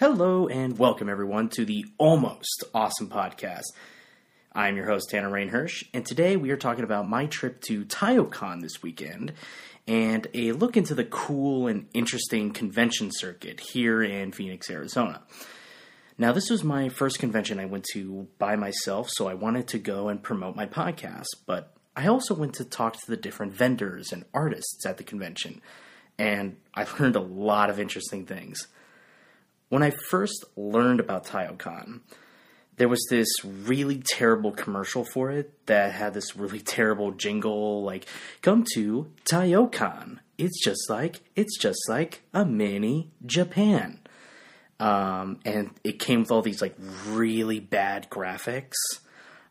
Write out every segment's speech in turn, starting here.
Hello and welcome everyone to the Almost Awesome Podcast. I'm your host, Tanner Rainhirsch, and today we are talking about my trip to Taiyou Con this weekend and a look into the cool and interesting convention circuit here in Phoenix, Arizona. Now, this was my first convention I went to by myself, so I wanted to go and promote my podcast, but I also went to talk to the different vendors and artists at the convention, and I learned a lot of interesting things. When I first learned about Taiyou Con, there was this really terrible commercial for it that had this really terrible jingle like come to Taiyou Con. It's just like it's just like a mini Japan. Um, and it came with all these like really bad graphics.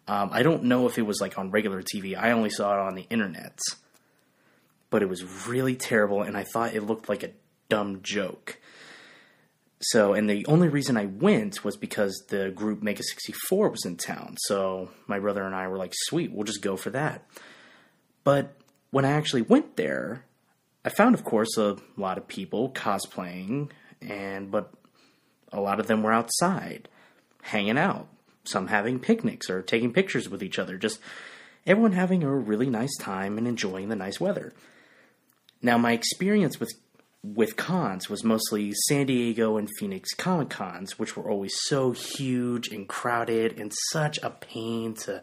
Um, I don't know if it was like on regular TV. I only saw it on the internet. But it was really terrible, and I thought it looked like a dumb joke. So, and the only reason I went was because the group Mega 64 was in town. So, my brother and I were like, sweet, we'll just go for that. But when I actually went there, I found, of course, a lot of people cosplaying, and but a lot of them were outside, hanging out, some having picnics or taking pictures with each other, just everyone having a really nice time and enjoying the nice weather. Now, my experience with with cons was mostly San Diego and Phoenix Comic Cons, which were always so huge and crowded and such a pain to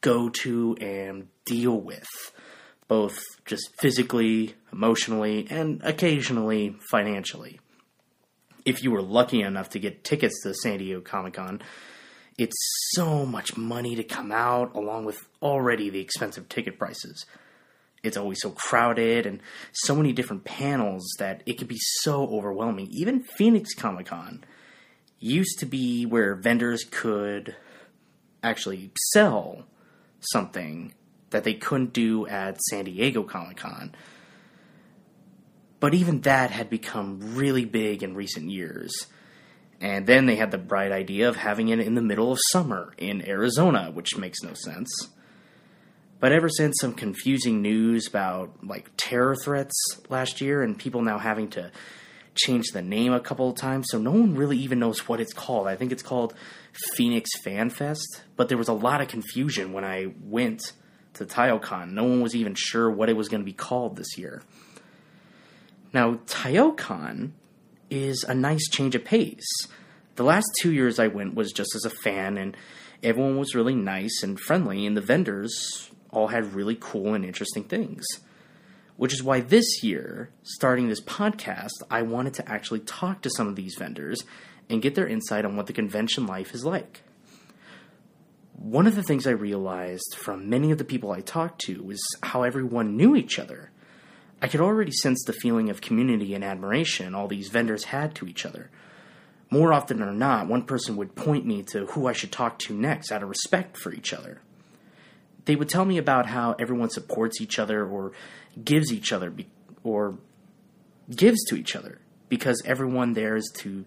go to and deal with, both just physically, emotionally, and occasionally financially if you were lucky enough to get tickets to San Diego Comic Con, it's so much money to come out, along with already the expensive ticket prices. It's always so crowded and so many different panels that it can be so overwhelming. Even Phoenix Comic Con used to be where vendors could actually sell something that they couldn't do at San Diego Comic Con but even that had become really big in recent years. And then they had the bright idea of having it in the middle of summer in Arizona, which makes no sense. But ever since some confusing news about like terror threats last year and people now having to change the name a couple of times, so no one really even knows what it's called. I think it's called Phoenix Fan Fest, but there was a lot of confusion when I went to Taiyou Con. No one was even sure what it was going to be called this year. Now, Taiyou Con is a nice change of pace. The last two years I went was just as a fan, and everyone was really nice and friendly, and the vendors all had really cool and interesting things. Which is why this year, starting this podcast, I wanted to actually talk to some of these vendors and get their insight on what the convention life is like. One of the things I realized from many of the people I talked to was how everyone knew each other. I could already sense the feeling of community and admiration all these vendors had to each other. More often than not, one person would point me to who I should talk to next out of respect for each other. They would tell me about how everyone supports each other or gives each other be- or gives to each other because everyone there is to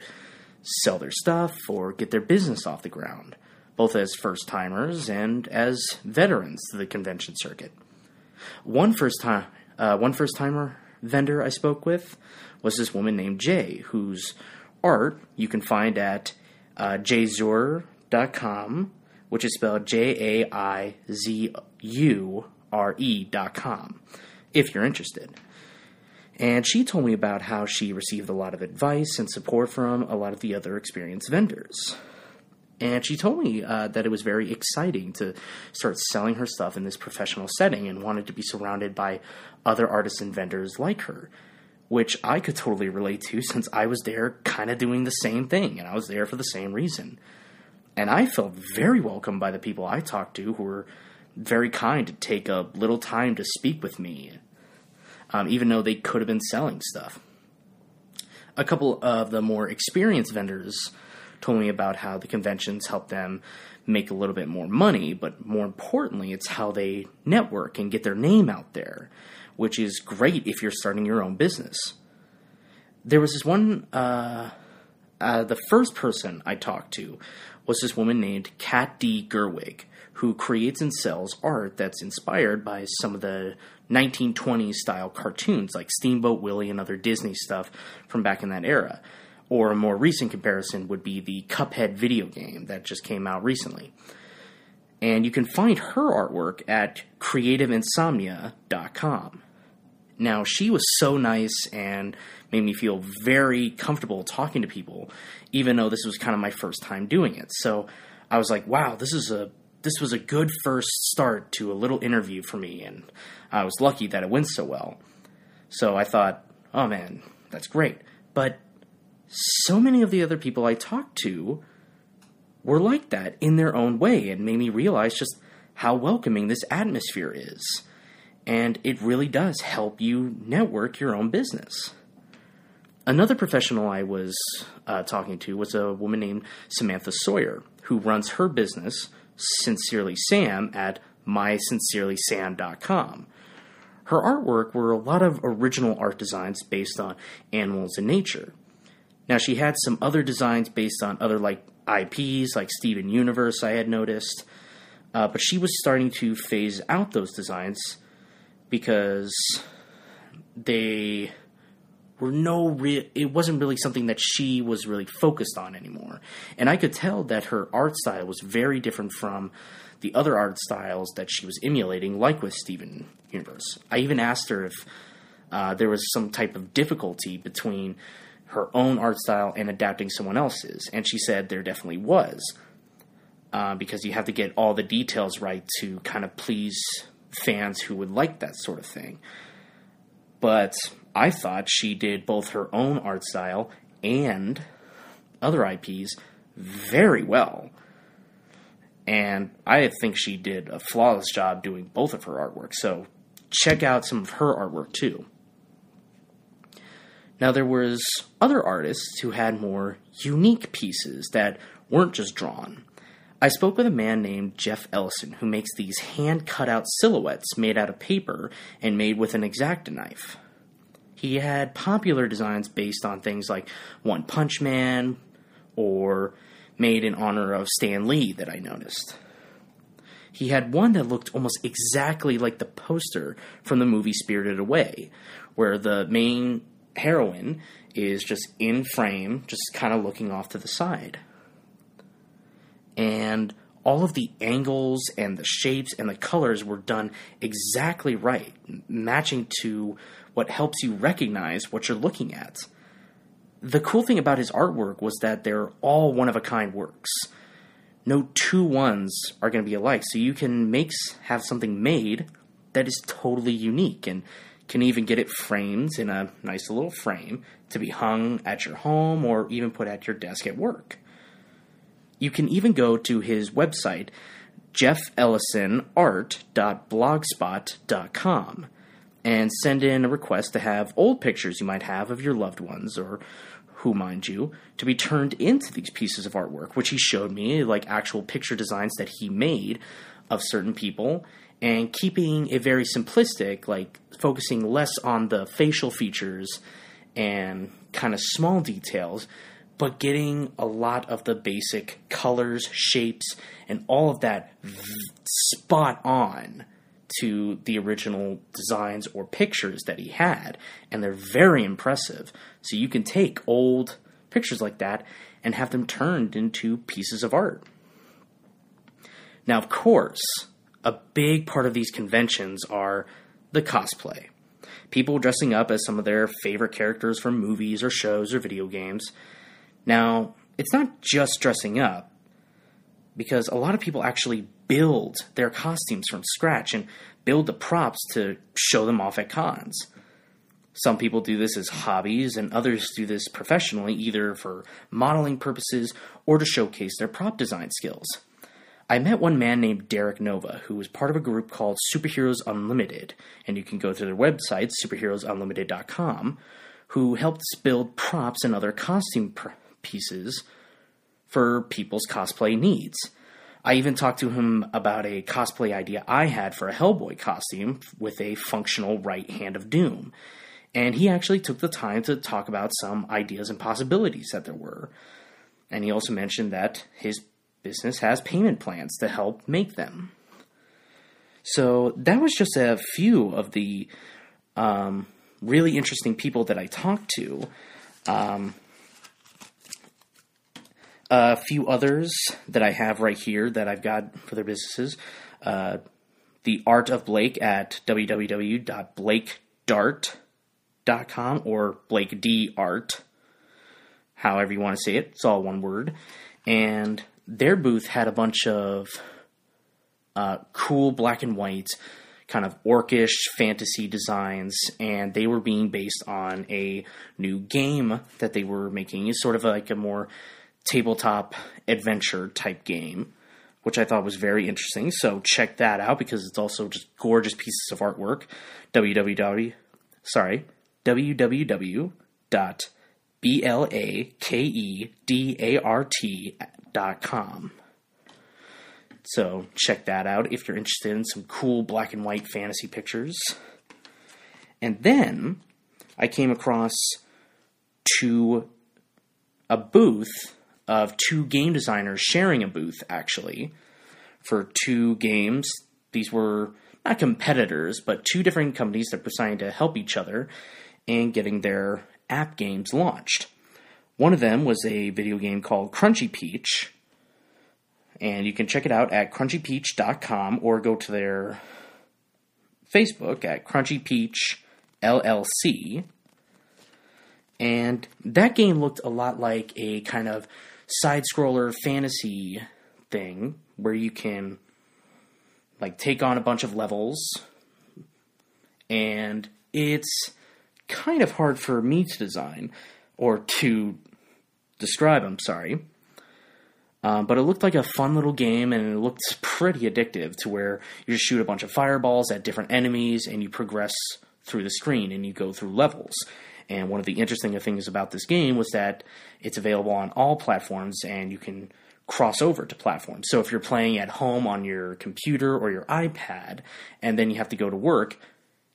sell their stuff or get their business off the ground, both as first timers and as veterans to the convention circuit. One first time uh, one first timer vendor I spoke with was this woman named Jay, whose art you can find at uh, jaizure.com, which is spelled J A I Z U R E dot com, if you're interested. And she told me about how she received a lot of advice and support from a lot of the other experienced vendors. And she told me uh, that it was very exciting to start selling her stuff in this professional setting and wanted to be surrounded by other artists and vendors like her, which I could totally relate to since I was there kind of doing the same thing and I was there for the same reason. And I felt very welcomed by the people I talked to who were very kind to take a little time to speak with me, um, even though they could have been selling stuff. A couple of the more experienced vendors told me about how the conventions help them make a little bit more money, but more importantly, it's how they network and get their name out there, which is great if you're starting your own business. There was this one, uh, uh, the first person I talked to was this woman named Kat D. Gerwig, who creates and sells art that's inspired by some of the 1920s style cartoons like Steamboat Willie and other Disney stuff from back in that era or a more recent comparison would be the Cuphead video game that just came out recently. And you can find her artwork at creativeinsomnia.com. Now, she was so nice and made me feel very comfortable talking to people, even though this was kind of my first time doing it. So I was like, wow, this is a this was a good first start to a little interview for me, and I was lucky that it went so well. So I thought, oh man, that's great. But so many of the other people I talked to were like that in their own way and made me realize just how welcoming this atmosphere is. And it really does help you network your own business. Another professional I was uh, talking to was a woman named Samantha Sawyer, who runs her business, Sincerely Sam, at mysincerelysam.com. Her artwork were a lot of original art designs based on animals and nature. Now, she had some other designs based on other like IPs, like Steven Universe, I had noticed, uh, but she was starting to phase out those designs because they were no real it wasn't really something that she was really focused on anymore. And i could tell that her art style was very different from the other art styles that she was emulating like with steven universe. I even asked her if uh, there was some type of difficulty between her own art style and adapting someone else's. And she said there definitely was uh, because you have to get all the details right to kind of please fans who would like that sort of thing but I thought she did both her own art style and other IPs very well. And I think she did a flawless job doing both of her artwork. So check out some of her artwork too. Now there was other artists who had more unique pieces that weren't just drawn. I spoke with a man named Jeff Ellison who makes these hand cut out silhouettes made out of paper and made with an X-Acto knife. He had popular designs based on things like One Punch Man or made in honor of Stan Lee that I noticed. He had one that looked almost exactly like the poster from the movie Spirited Away, where the main heroine is just in frame, just kind of looking off to the side. And all of the angles and the shapes and the colors were done exactly right, matching to what helps you recognize what you're looking at. The cool thing about his artwork was that they're all one of a kind works. No two ones are going to be alike, so you can make have something made that is totally unique and can even get it framed in a nice little frame to be hung at your home or even put at your desk at work. You can even go to his website, jeffellisonart.blogspot.com and send in a request to have old pictures you might have of your loved ones or who mind you to be turned into these pieces of artwork which he showed me like actual picture designs that he made of certain people and keeping it very simplistic like focusing less on the facial features and kind of small details but getting a lot of the basic colors shapes and all of that spot on to the original designs or pictures that he had, and they're very impressive. So you can take old pictures like that and have them turned into pieces of art. Now, of course, a big part of these conventions are the cosplay. People dressing up as some of their favorite characters from movies or shows or video games. Now, it's not just dressing up, because a lot of people actually build their costumes from scratch and build the props to show them off at cons. Some people do this as hobbies, and others do this professionally, either for modeling purposes or to showcase their prop design skills. I met one man named Derek Nova, who was part of a group called Superheroes Unlimited, and you can go to their website, superheroesunlimited.com, who helped build props and other costume pr- pieces for people's cosplay needs. I even talked to him about a cosplay idea I had for a Hellboy costume with a functional right hand of doom. And he actually took the time to talk about some ideas and possibilities that there were. And he also mentioned that his business has payment plans to help make them. So that was just a few of the um, really interesting people that I talked to. Um, A few others that I have right here that I've got for their businesses. Uh, the Art of Blake at www.blakedart.com or Blake D Art, however you want to say it. It's all one word. And their booth had a bunch of uh, cool black and white, kind of orcish fantasy designs, and they were being based on a new game that they were making. It's sort of like a more tabletop adventure type game, which I thought was very interesting. So check that out because it's also just gorgeous pieces of artwork. www sorry www.blakedart.com. So check that out if you're interested in some cool black and white fantasy pictures. And then I came across to a booth of two game designers sharing a booth actually for two games. These were not competitors, but two different companies that were trying to help each other and getting their app games launched. One of them was a video game called Crunchy Peach, and you can check it out at crunchypeach.com or go to their Facebook at Crunchy Peach LLC. And that game looked a lot like a kind of side scroller fantasy thing where you can like take on a bunch of levels and it's kind of hard for me to design or to describe, I'm sorry. Um, but it looked like a fun little game and it looked pretty addictive to where you just shoot a bunch of fireballs at different enemies and you progress through the screen and you go through levels. And one of the interesting things about this game was that it's available on all platforms and you can cross over to platforms. So if you're playing at home on your computer or your iPad and then you have to go to work,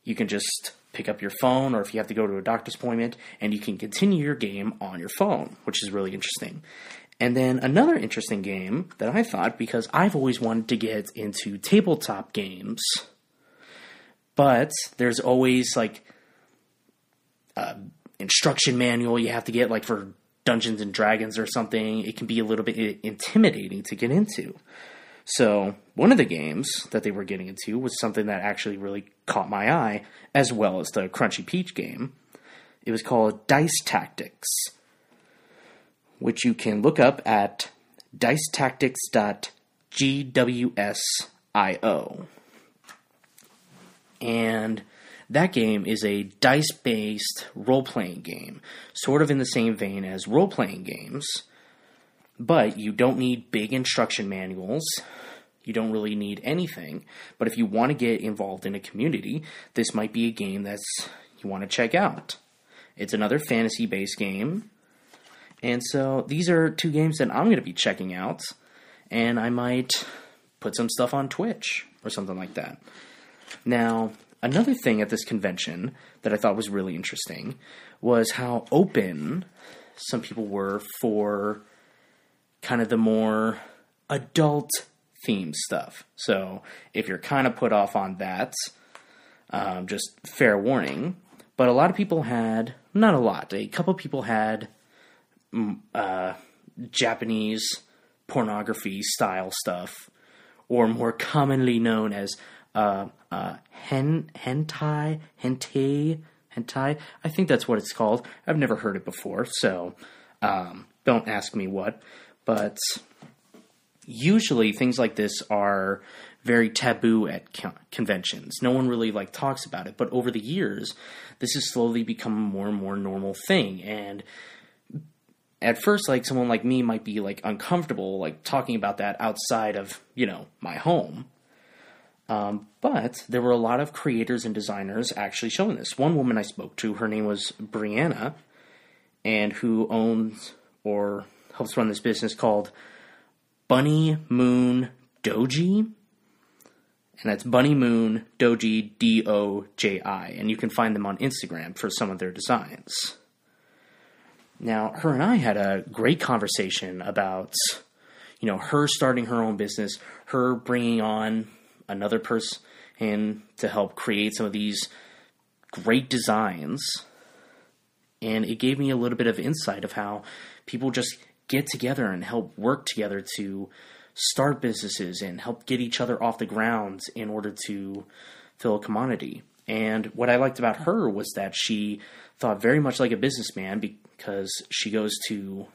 you can just pick up your phone or if you have to go to a doctor's appointment and you can continue your game on your phone, which is really interesting. And then another interesting game that I thought, because I've always wanted to get into tabletop games, but there's always like a instruction manual you have to get, like for Dungeons and Dragons or something. It can be a little bit eh, intimidating to get into. So, one of the games that they were getting into was something that actually really caught my eye, as well as the Crunchy Peach game. It was called Dice Tactics which you can look up at dicetactics.gwsio. And that game is a dice based role playing game, sort of in the same vein as role playing games, but you don't need big instruction manuals. You don't really need anything. But if you want to get involved in a community, this might be a game that's you want to check out. It's another fantasy based game and so these are two games that I'm going to be checking out, and I might put some stuff on Twitch or something like that. Now, another thing at this convention that I thought was really interesting was how open some people were for kind of the more adult theme stuff. So if you're kind of put off on that, um, just fair warning. But a lot of people had, not a lot, a couple people had uh, Japanese pornography style stuff, or more commonly known as uh, uh, hen hentai hentai hentai. I think that's what it's called. I've never heard it before, so um, don't ask me what. But usually things like this are very taboo at conventions. No one really like talks about it, but over the years, this has slowly become a more and more normal thing, and at first like someone like me might be like uncomfortable like talking about that outside of you know my home um, but there were a lot of creators and designers actually showing this. One woman i spoke to her name was brianna and who owns or helps run this business called bunny moon doji. And that's bunny moon doji d-o-j-i and you can find them on instagram for some of their designs. Now, her and I had a great conversation about, you know, her starting her own business, her bringing on another person to help create some of these great designs. And it gave me a little bit of insight of how people just get together and help work together to start businesses and help get each other off the ground in order to fill a commodity. And what I liked about her was that she thought very much like a businessman because she goes to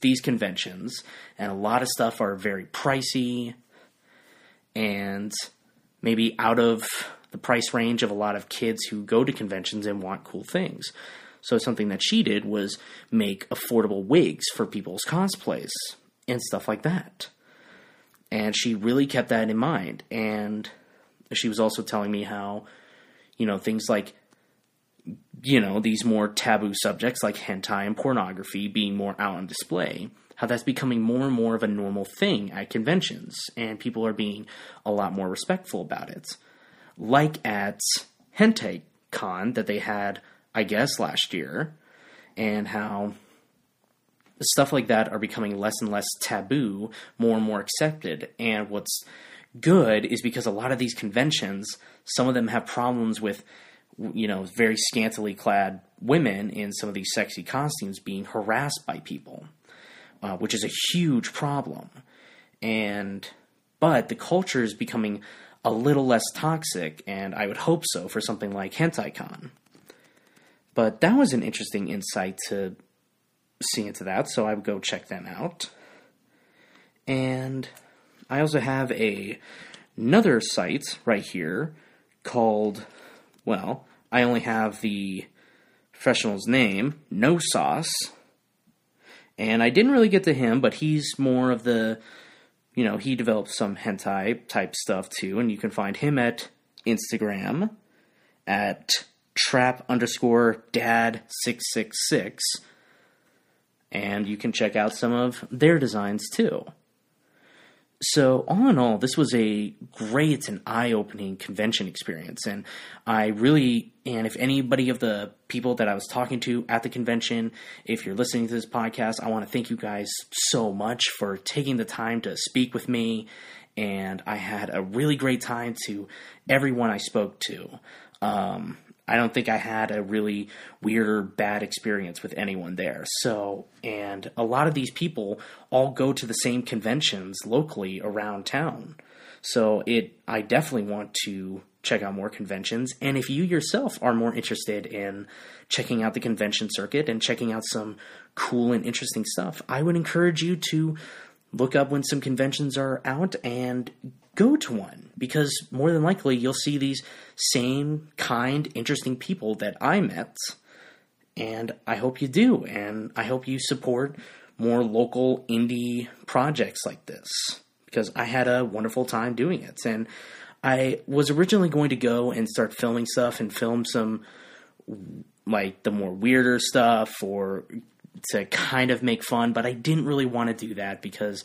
these conventions and a lot of stuff are very pricey and maybe out of the price range of a lot of kids who go to conventions and want cool things. So something that she did was make affordable wigs for people's cosplays and stuff like that. And she really kept that in mind. And she was also telling me how, you know, things like, you know, these more taboo subjects like hentai and pornography being more out on display, how that's becoming more and more of a normal thing at conventions. And people are being a lot more respectful about it. Like at Hentai Con that they had, I guess, last year, and how stuff like that are becoming less and less taboo, more and more accepted. And what's good is because a lot of these conventions, some of them have problems with, you know, very scantily clad women in some of these sexy costumes being harassed by people, uh, which is a huge problem. And, but the culture is becoming a little less toxic, and I would hope so for something like HentaiCon. But that was an interesting insight to see into that, so I would go check them out. And I also have a another site right here called well, I only have the professional's name, No Sauce. And I didn't really get to him, but he's more of the you know, he developed some hentai type stuff too, and you can find him at Instagram at trap underscore dad six six six and you can check out some of their designs too. So, all in all, this was a great and eye opening convention experience. And I really, and if anybody of the people that I was talking to at the convention, if you're listening to this podcast, I want to thank you guys so much for taking the time to speak with me. And I had a really great time to everyone I spoke to. Um, I don't think I had a really weird or bad experience with anyone there. So, and a lot of these people all go to the same conventions locally around town. So, it I definitely want to check out more conventions. And if you yourself are more interested in checking out the convention circuit and checking out some cool and interesting stuff, I would encourage you to look up when some conventions are out and go to one because more than likely you'll see these same kind, interesting people that I met. And I hope you do. And I hope you support more local indie projects like this because I had a wonderful time doing it. And I was originally going to go and start filming stuff and film some like the more weirder stuff or to kind of make fun, but I didn't really want to do that because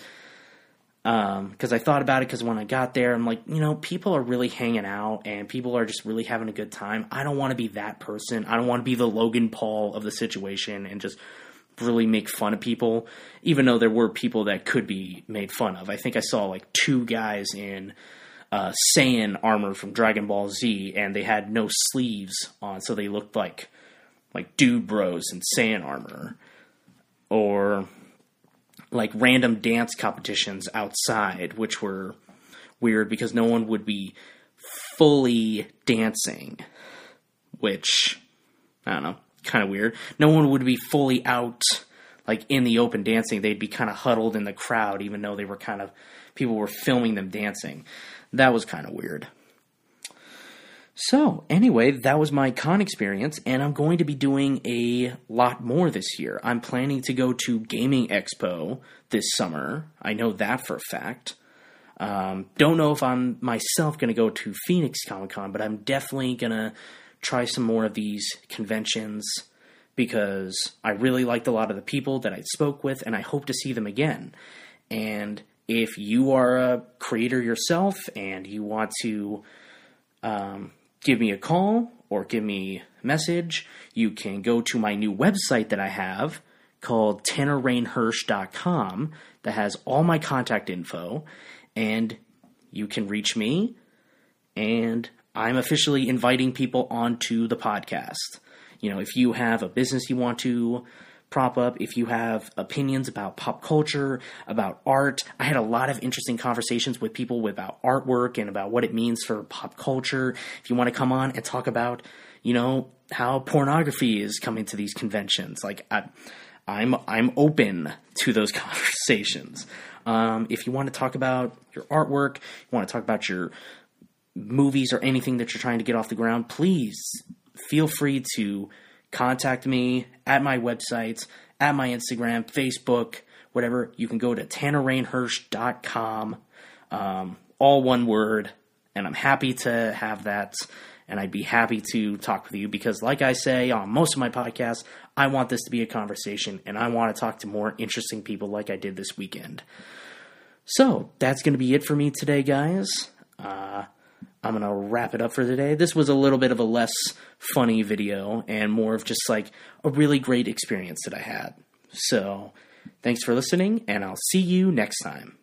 because um, I thought about it because when I got there, I'm like, you know, people are really hanging out and people are just really having a good time. I don't want to be that person. I don't want to be the Logan Paul of the situation and just really make fun of people, even though there were people that could be made fun of. I think I saw like two guys in uh, Saiyan armor from Dragon Ball Z, and they had no sleeves on, so they looked like like dude bros in Saiyan armor. Or like random dance competitions outside, which were weird because no one would be fully dancing, which I don't know, kind of weird. No one would be fully out like in the open dancing. They'd be kind of huddled in the crowd, even though they were kind of people were filming them dancing. That was kind of weird. So, anyway, that was my con experience, and I'm going to be doing a lot more this year. I'm planning to go to Gaming Expo this summer. I know that for a fact. Um, don't know if I'm myself going to go to Phoenix Comic Con, but I'm definitely going to try some more of these conventions because I really liked a lot of the people that I spoke with, and I hope to see them again. And if you are a creator yourself and you want to um, give me a call or give me a message. You can go to my new website that I have called tannerrainhirsch.com that has all my contact info and you can reach me and I'm officially inviting people onto the podcast. You know, if you have a business you want to prop up if you have opinions about pop culture, about art. I had a lot of interesting conversations with people about artwork and about what it means for pop culture. If you want to come on and talk about, you know, how pornography is coming to these conventions, like I, I'm I'm open to those conversations. Um, if you want to talk about your artwork, you want to talk about your movies or anything that you're trying to get off the ground, please feel free to contact me at my websites, at my Instagram, Facebook, whatever. You can go to tannerrainhirsch.com, um, all one word, and I'm happy to have that. And I'd be happy to talk with you because, like I say on most of my podcasts, I want this to be a conversation and I want to talk to more interesting people like I did this weekend. So that's going to be it for me today, guys. Uh, I'm going to wrap it up for today. This was a little bit of a less funny video and more of just like a really great experience that I had. So, thanks for listening, and I'll see you next time.